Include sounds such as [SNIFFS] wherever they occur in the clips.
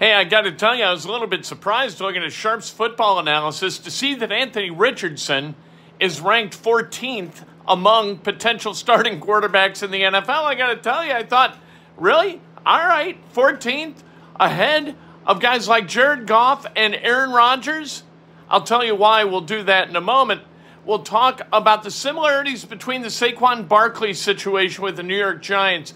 Hey, I got to tell you, I was a little bit surprised looking at Sharp's football analysis to see that Anthony Richardson is ranked 14th among potential starting quarterbacks in the NFL. I got to tell you, I thought, really? All right, 14th ahead of guys like Jared Goff and Aaron Rodgers? I'll tell you why. We'll do that in a moment. We'll talk about the similarities between the Saquon Barkley situation with the New York Giants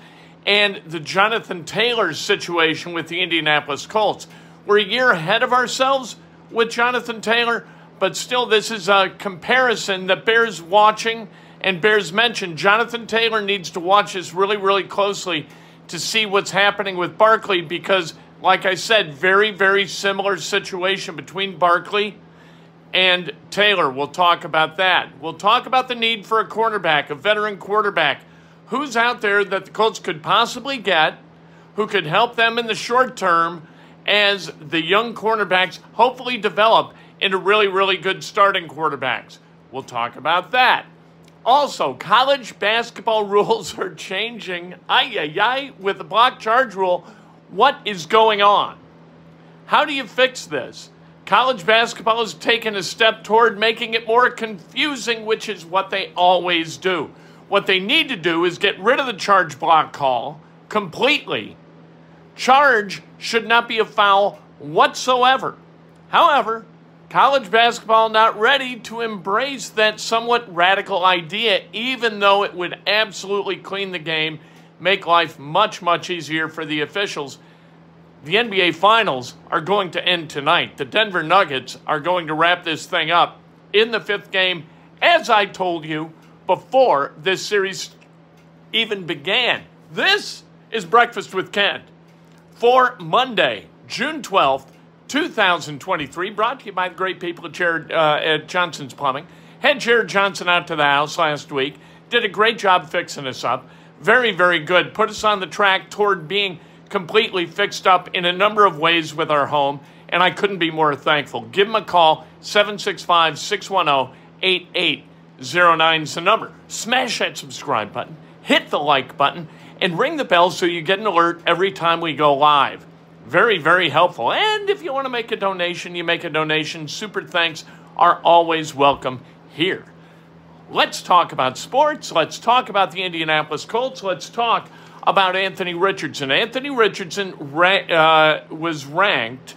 and the Jonathan Taylor situation with the Indianapolis Colts. We're a year ahead of ourselves with Jonathan Taylor, but still, this is a comparison that bears watching and bears mention. Jonathan Taylor needs to watch this really, really closely to see what's happening with Barkley because, like I said, very, very similar situation between Barkley and Taylor. We'll talk about that. We'll talk about the need for a cornerback, a veteran quarterback. Who's out there that the Colts could possibly get who could help them in the short term as the young cornerbacks hopefully develop into really, really good starting quarterbacks? We'll talk about that. Also, college basketball [LAUGHS] rules are changing. Ay, ay, ay, with the block charge rule. What is going on? How do you fix this? College basketball has taken a step toward making it more confusing, which is what they always do. What they need to do is get rid of the charge block call completely. Charge should not be a foul whatsoever. However, college basketball not ready to embrace that somewhat radical idea, even though it would absolutely clean the game, make life much, much easier for the officials. The NBA Finals are going to end tonight. The Denver Nuggets are going to wrap this thing up in the fifth game, as I told you before this series even began. This is Breakfast with Kent for Monday, June 12th, 2023, brought to you by the great people at, Jared, uh, at Johnson's Plumbing. Had Jared Johnson out to the house last week, did a great job fixing us up. Very, very good. Put us on the track toward being completely fixed up in a number of ways with our home, and I couldn't be more thankful. Give him a call, 765 610 88 09's the number. Smash that subscribe button, hit the like button, and ring the bell so you get an alert every time we go live. Very, very helpful. And if you want to make a donation, you make a donation. Super thanks are always welcome here. Let's talk about sports. Let's talk about the Indianapolis Colts. Let's talk about Anthony Richardson. Anthony Richardson ra- uh, was ranked,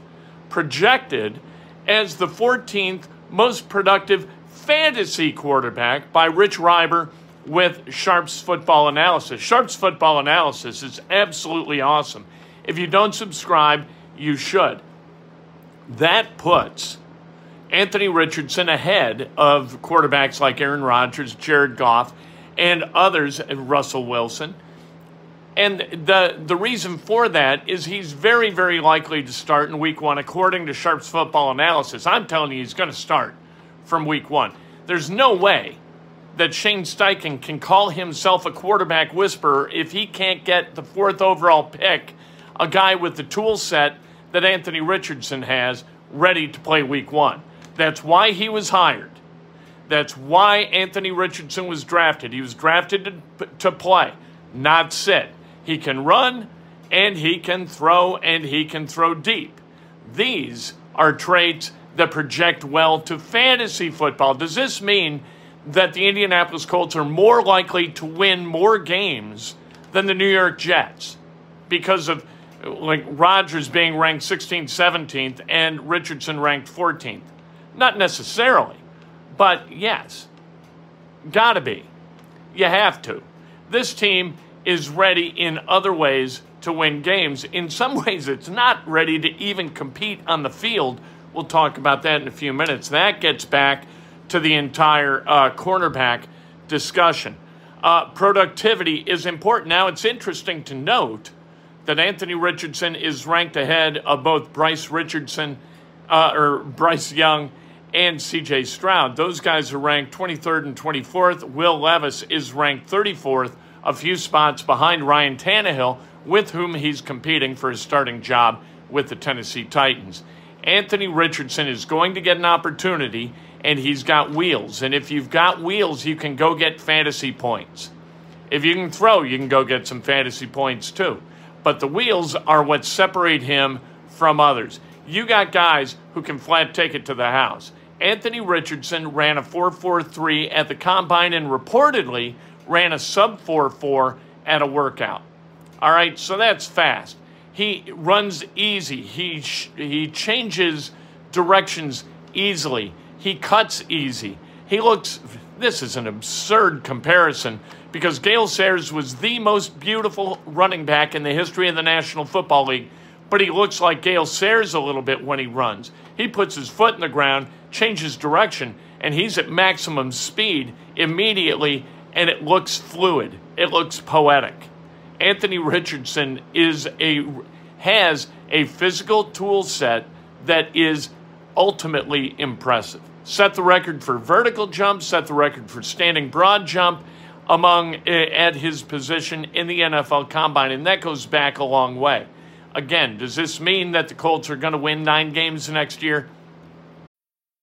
projected, as the 14th most productive fantasy quarterback by Rich Hribar with Sharps Football Analysis. Sharps Football Analysis is absolutely awesome. If you don't subscribe, you should. That puts Anthony Richardson ahead of quarterbacks like Aaron Rodgers, Jared Goff, and others, Russell Wilson. And the the reason for that is he's very, very likely to start in week one, according to Sharps football analysis. I'm telling you, he's going to start from week one. There's no way that Shane Steichen can call himself a quarterback whisperer if he can't get the fourth overall pick, a guy with the tool set that Anthony Richardson has, ready to play week one. That's why he was hired. That's why Anthony Richardson was drafted. He was drafted to, to play, not sit. He can run and he can throw and he can throw deep. These are traits that project well to fantasy football. Does this mean that the Indianapolis Colts are more likely to win more games than the New York Jets because of like Rodgers being ranked 16th, 17th, and Richardson ranked 14th. Not necessarily, but yes, gotta be. You have to. This team is ready in other ways to win games. In some [LAUGHS] ways, it's not ready to even compete on the field. We'll talk about that in a few minutes. That gets back to the entire uh, cornerback discussion. Uh, productivity is important. Now, it's interesting to note that Anthony Richardson is ranked ahead of both Bryce Richardson uh, or Bryce Young and CJ Stroud. Those guys are ranked 23rd and 24th. Will Levis is ranked 34th, a few spots behind Ryan Tannehill, with whom he's competing for his starting job with the Tennessee Titans. Anthony Richardson is going to get an opportunity, and he's got wheels. And if you've got wheels, you can go get fantasy points. If you can throw, you can go get some fantasy points too but the wheels are what separate him from others. You got guys who can flat take it to the house. Anthony Richardson ran a 4.43 at the combine and reportedly ran a sub 4.4 at a workout. All right, so that's fast. He runs easy. He he changes directions easily. He cuts easy. He looks this is an absurd comparison because Gale Sayers was the most beautiful running back in the history of the National Football League, but he looks like Gale Sayers a little bit when he runs. He puts his foot in the ground, changes direction, and he's at maximum speed immediately, and it looks fluid. It looks poetic. Anthony Richardson is a has a physical tool set that is ultimately impressive. Set the record for vertical jump, set the record for standing broad jump, among eh, at his position in the NFL Combine, and that goes back a long way. Again, does this mean that the Colts are going to win nine games next year?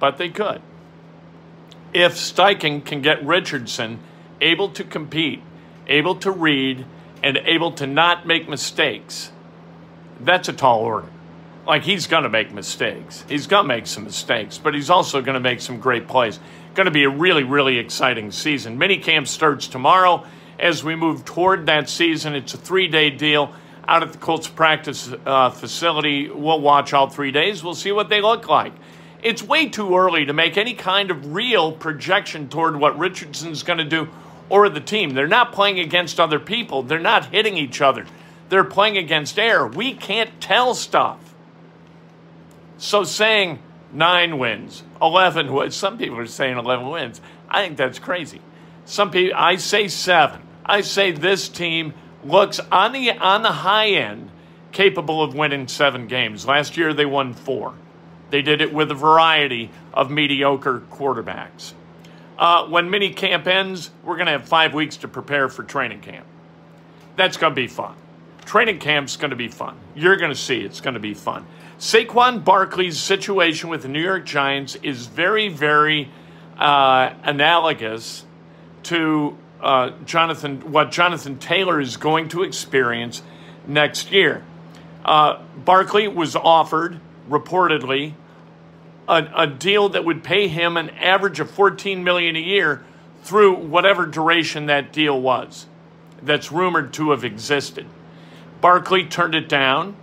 But they could. If Steichen can get Richardson able to compete, able to read, and able to not make mistakes, that's a tall order. Like he's going to make mistakes. He's going to make some mistakes, but he's also going to make some great plays. Going to be a really, really exciting season. Minicamp starts tomorrow. As we move toward that season, it's a three day deal out at the Colts practice uh, facility. We'll watch all three days. We'll see what they look like. It's way too early to make any kind of real projection toward what Richardson's going to do or the team. They're not playing against other people, they're not hitting each other. They're playing against air. We can't tell stuff. So saying nine wins, 11 [LAUGHS] wins, some people are saying 11 wins. I think that's crazy. Some people, I say seven. I say this team looks on the on the high end capable of winning seven games. Last year they won four. They did it with a variety of mediocre quarterbacks. Uh, when mini camp ends, we're going to have five weeks to prepare for training camp. That's going to be fun. Training camp's going to be fun. You're going to see it's going to be fun. Saquon Barkley's situation with the New York Giants is very, very uh, analogous to uh, Jonathan what Jonathan Taylor is going to experience next year. Uh, Barkley was offered, reportedly, a, a deal that would pay him an average of 14 million a year through whatever duration that deal was that's rumored to have existed. Barkley turned it down.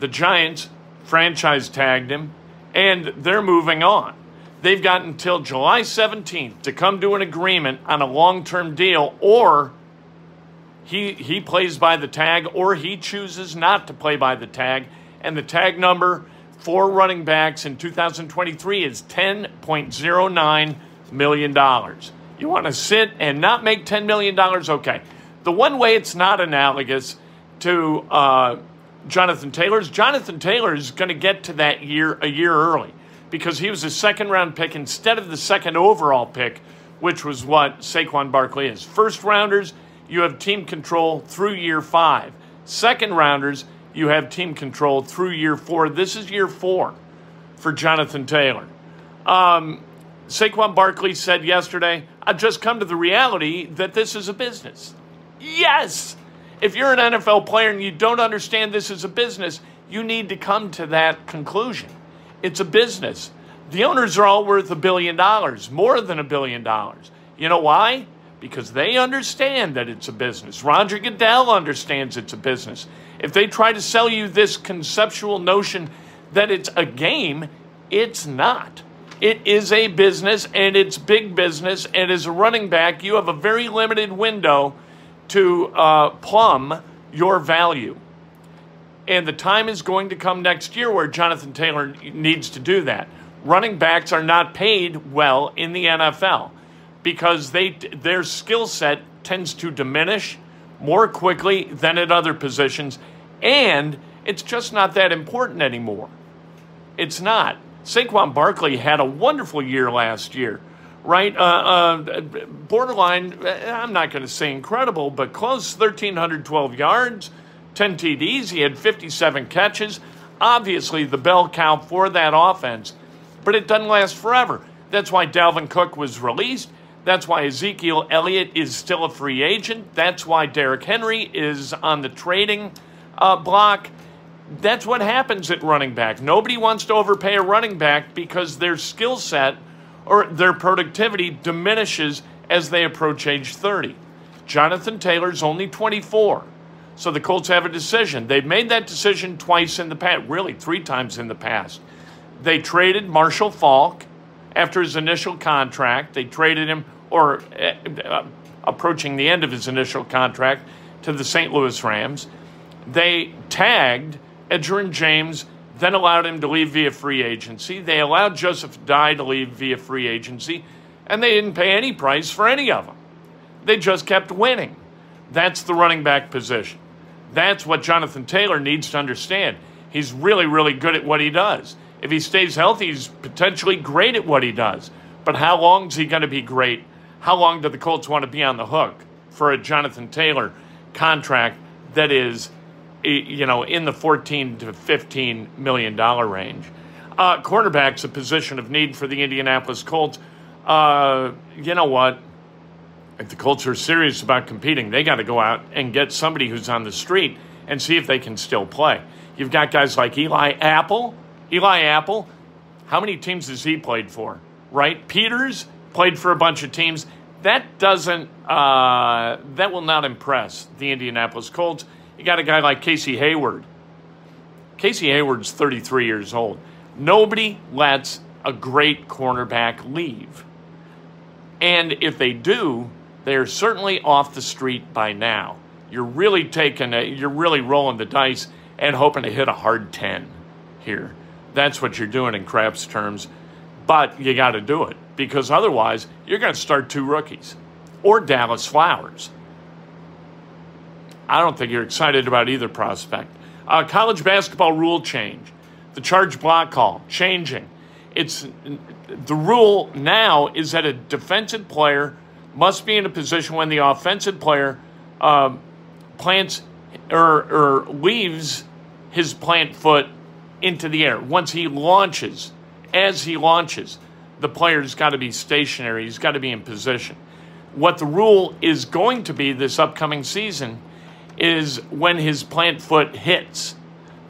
The Giants franchise tagged him, and they're moving on. They've got until July 17th to come to an agreement on a long term deal, or he, he plays by the tag, or he chooses not to play by the tag. And the tag number for running backs in 2023 is $10.09 million. You want to sit and not make $10 million? Okay. The one way it's not analogous to uh, Jonathan Taylor's, Jonathan Taylor is going to get to that year a year early because he was a second round pick instead of the second overall pick, which was what Saquon Barkley is. First rounders, you have team control through year five. Second rounders, you have team control through year four. This is year four for Jonathan Taylor. Um, Saquon Barkley said yesterday, I've just come to the reality that this is a business. Yes! If you're an NFL player and you don't understand this is a business, you need to come to that conclusion. It's a business. The owners are all worth a billion dollars, more than a billion dollars. You know why? Because they understand that it's a business. Roger Goodell understands it's a business. If they try to sell you this conceptual notion that it's a game, it's not. It is a business and it's big business. And as a running back, you have a very limited window to uh, plumb your value. And the time is going to come next year where Jonathan Taylor needs to do that. Running backs are not paid well in the NFL because they their skill set tends to diminish more quickly than at other positions, and it's just not that important anymore. It's not. Saquon Barkley had a wonderful year last year, right? Uh, uh, borderline, I'm not going to say incredible, but close 1,312 yards, 10 TDs. He had 57 catches. Obviously, the bell cow for that offense, but it doesn't last forever. That's why Dalvin Cook was released. That's why Ezekiel Elliott is still a free agent. That's why Derrick Henry is on the trading uh, block. That's what happens at running back. Nobody wants to overpay a running back because their skill set or their productivity diminishes as they approach age 30. Jonathan Taylor's only 24. So the Colts have a decision. They've made that decision twice in the past, really three times in the past. They traded Marshall Faulk after his initial contract. They traded him or uh, approaching the end of his initial contract to the St. Louis Rams. They tagged Edgerrin James, then allowed him to leave via free agency. They allowed Joseph Addai to leave via free agency, and they didn't pay any price for any of them. They just kept winning. That's the running back position. That's what Jonathan Taylor needs to understand. He's really, really good at what he does. If he stays healthy, he's potentially great at what he does. But how long is he going to be great how long do the Colts want to be on the hook for a Jonathan Taylor contract that is, you know, in the 14 to 15 million dollar range? Uh, cornerback's a position of need for the Indianapolis Colts. Uh, you know what? If the Colts are serious about competing, they got to go out and get somebody who's on the street and see if they can still play. You've got guys like Eli Apple. Eli Apple, how many teams has he played for? Right? Peters, played for a bunch of teams. That doesn't, uh, that will not impress the Indianapolis Colts. You got a guy like Casey Hayward. Casey Hayward's 33 years old. Nobody lets a great cornerback leave. And if they do, they're certainly off the street by now. You're really taking a, you're really rolling the dice and hoping to hit a hard 10 here. That's what you're doing in craps terms, but you got to do it because otherwise you're going to start two rookies or Dallas Flowers. I don't think you're excited about either prospect. Uh, college basketball rule change, the charge block call changing. It's the rule now is that a defensive player must be in a position when the offensive player um, plants or, or leaves his plant foot into the air once he launches. As he launches, the player's got to be stationary, he's got to be in position. What the rule is going to be this upcoming season is when his plant foot hits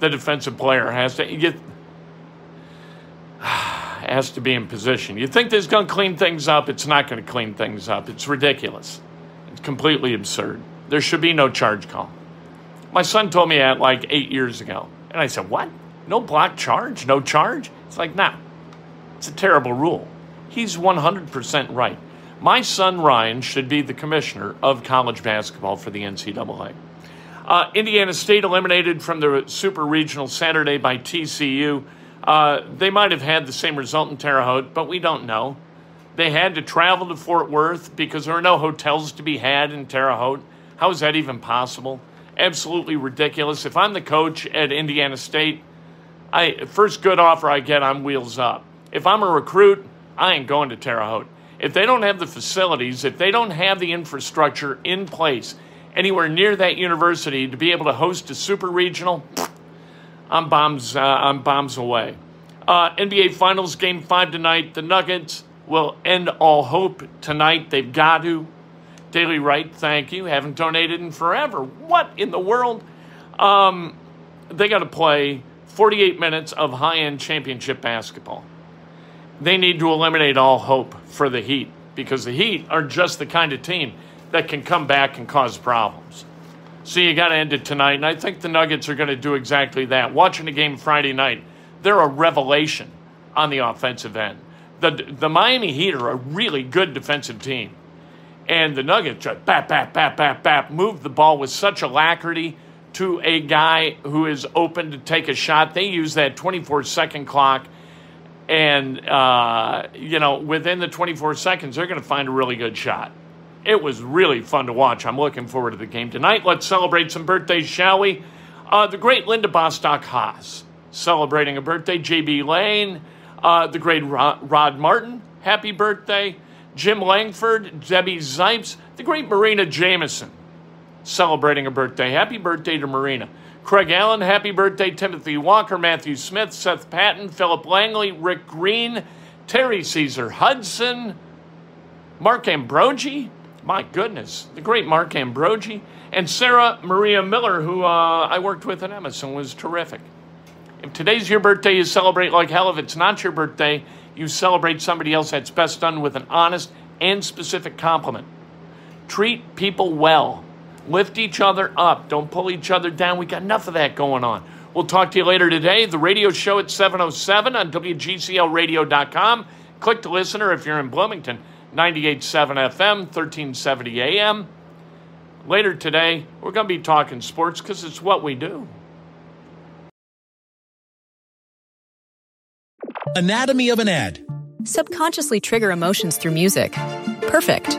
the defensive player has to get [SIGHS] has to be in position. You think this is going to clean things up? It's not going to clean things up. It's ridiculous. It's completely absurd. There should be no charge call. My son told me that like eight years ago, and I said, "What? No block charge? No charge?" It's like, "No, nah, it's a terrible rule." He's 100% right. My son Ryan should be the commissioner of college basketball for the NCAA. Uh, Indiana State eliminated from the Super Regional Saturday by TCU. Uh, they might have had the same result in Terre Haute, but we don't know. They had to travel to Fort Worth because there are no hotels to be had in Terre Haute. How is that even possible? Absolutely ridiculous. If I'm the coach at Indiana State, I first good offer I get, I'm wheels up. If I'm a recruit, I ain't going to Terre Haute. If they don't have the facilities, if they don't have the infrastructure in place anywhere near that university to be able to host a super regional, [SNIFFS] I'm bombs. Uh, I'm bombs away. Uh, NBA Finals Game Five tonight. The Nuggets will end all hope tonight. They've got to. Daily Wright, thank you. Haven't donated in forever. What in the world? Um, they got to play 48 minutes of high-end championship basketball they need to eliminate all hope for the Heat because the Heat are just the kind of team that can come back and cause problems. So you got to end it tonight, and I think the Nuggets are going to do exactly that. Watching the game Friday night, they're a revelation on the offensive end. The, the Miami Heat are a really good defensive team. And the Nuggets just bap, bap, bap, bap, bap, move the ball with such alacrity to a guy who is open to take a shot. They use that 24 second clock and, uh, you know, within the 24 seconds, they're going to find a really good shot. It was really fun to watch. I'm looking forward to the game tonight. Let's celebrate some birthdays, shall we? Uh, the great Linda Bostock Haas celebrating a birthday. JB Lane, uh, the great Rod, Martin, happy birthday. Jim Langford, Debbie Zipes, the great Marina Jameson celebrating a birthday. Happy birthday to Marina. Craig Allen, happy birthday. Timothy Walker, Matthew Smith, Seth Patton, Philip Langley, Rick Green, Terry Caesar Hudson, Mark Ambrogi. My goodness, the great Mark Ambrogi. And Sarah Maria Miller, who uh, I worked with at Emerson, was terrific. If today's your birthday, you celebrate like hell. If it's not your birthday, you celebrate somebody else. That's best done with an honest and specific compliment. Treat people well. Lift each other up. Don't pull each other down. We got enough of that going on. We'll talk to you later today. The radio show at 707 on WGCLradio.com. Click to listener if you're in Bloomington, 98.7 FM, 1370 AM. Later today, we're going to be talking sports because it's what we do. Anatomy of an ad. Subconsciously trigger emotions through music. Perfect.